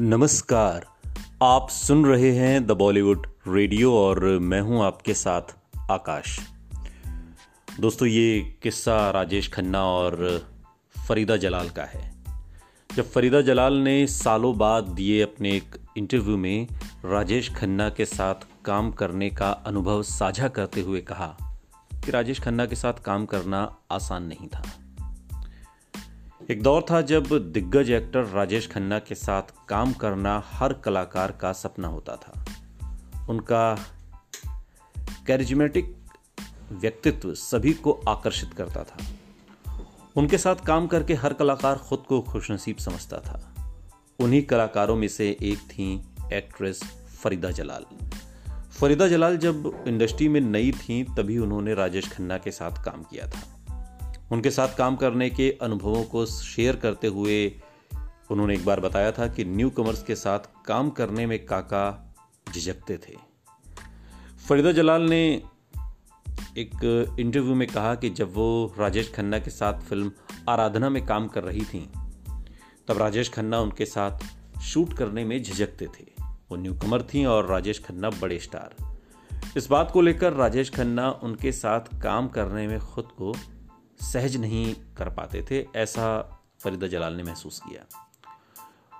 नमस्कार। आप सुन रहे हैं द बॉलीवुड रेडियो और मैं हूँ आपके साथ आकाश। दोस्तों, ये किस्सा राजेश खन्ना और फरीदा जलाल का है। जब फरीदा जलाल ने सालों बाद दिए अपने एक इंटरव्यू में राजेश खन्ना के साथ काम करने का अनुभव साझा करते हुए कहा कि राजेश खन्ना के साथ काम करना आसान नहीं था। एक दौर था जब दिग्गज एक्टर राजेश खन्ना के साथ काम करना हर कलाकार का सपना होता था। उनका कैरिज्मेटिक व्यक्तित्व सभी को आकर्षित करता था। उनके साथ काम करके हर कलाकार खुद को खुशनसीब समझता था। उन्हीं कलाकारों में से एक थी एक्ट्रेस फरीदा जलाल। फरीदा जलाल जब इंडस्ट्री में नई थी, तभी उन्होंने राजेश खन्ना के साथ काम किया था। उनके साथ काम करने के अनुभवों को शेयर करते हुए उन्होंने एक बार बताया था कि न्यू कमर्स के साथ काम करने में काका झिझकते थे। फरीदा जलाल ने एक इंटरव्यू में कहा कि जब वो राजेश खन्ना के साथ फ़िल्म आराधना में काम कर रही थी, तब राजेश खन्ना उनके साथ शूट करने में झिझकते थे। वो न्यू कमर थी और राजेश खन्ना बड़े स्टार। इस बात को लेकर राजेश खन्ना उनके साथ काम करने में खुद को सहज नहीं कर पाते थे, ऐसा फरीदा जलाल ने महसूस किया।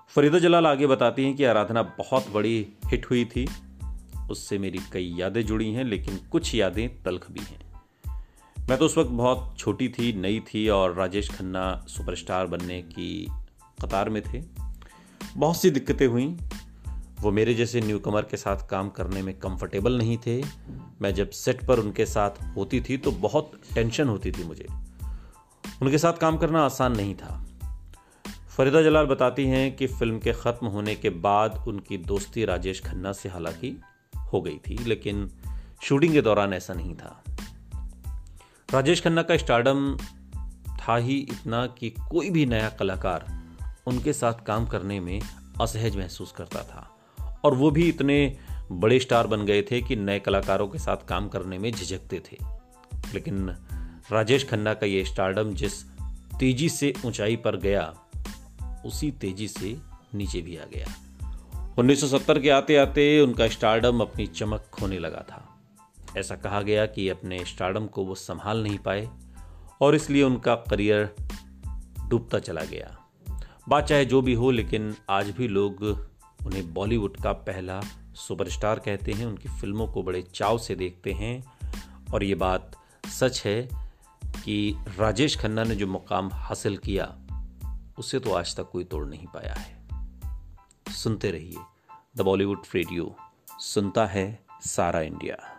फरीदा जलाल आगे बताती हैं कि आराधना बहुत बड़ी हिट हुई थी। उससे मेरी कई यादें जुड़ी हैं, लेकिन कुछ यादें तलख भी हैं। मैं तो उस वक्त बहुत छोटी थी, नई थी और राजेश खन्ना सुपरस्टार बनने की कतार में थे। बहुत सी दिक्कतें हुई। वो मेरे जैसे न्यू कमर के साथ काम करने में कंफर्टेबल नहीं थे। मैं जब सेट पर उनके साथ होती थी तो बहुत टेंशन होती थी मुझे। उनके साथ काम करना आसान नहीं था। फरीदा जलाल बताती हैं कि फ़िल्म के ख़त्म होने के बाद उनकी दोस्ती राजेश खन्ना से हालाँकि हो गई थी, लेकिन शूटिंग के दौरान ऐसा नहीं था। राजेश खन्ना का स्टार्डम था ही इतना कि कोई भी नया कलाकार उनके साथ काम करने में असहज महसूस करता था। और वो भी इतने बड़े स्टार बन गए थे कि नए कलाकारों के साथ काम करने में झिझकते थे। लेकिन राजेश खन्ना का ये स्टारडम जिस तेज़ी से ऊंचाई पर गया, उसी तेज़ी से नीचे भी आ गया। 1970 के आते आते उनका स्टारडम अपनी चमक खोने लगा था। ऐसा कहा गया कि अपने स्टारडम को वो संभाल नहीं पाए और इसलिए उनका करियर डूबता चला गया। बात चाहे जो भी हो, लेकिन आज भी लोग उन्हें बॉलीवुड का पहला सुपरस्टार कहते हैं। उनकी फ़िल्मों को बड़े चाव से देखते हैं और ये बात सच है कि राजेश खन्ना ने जो मुकाम हासिल किया, उसे तो आज तक कोई तोड़ नहीं पाया है। सुनते रहिए द बॉलीवुड रेडियो, सुनता है सारा इंडिया।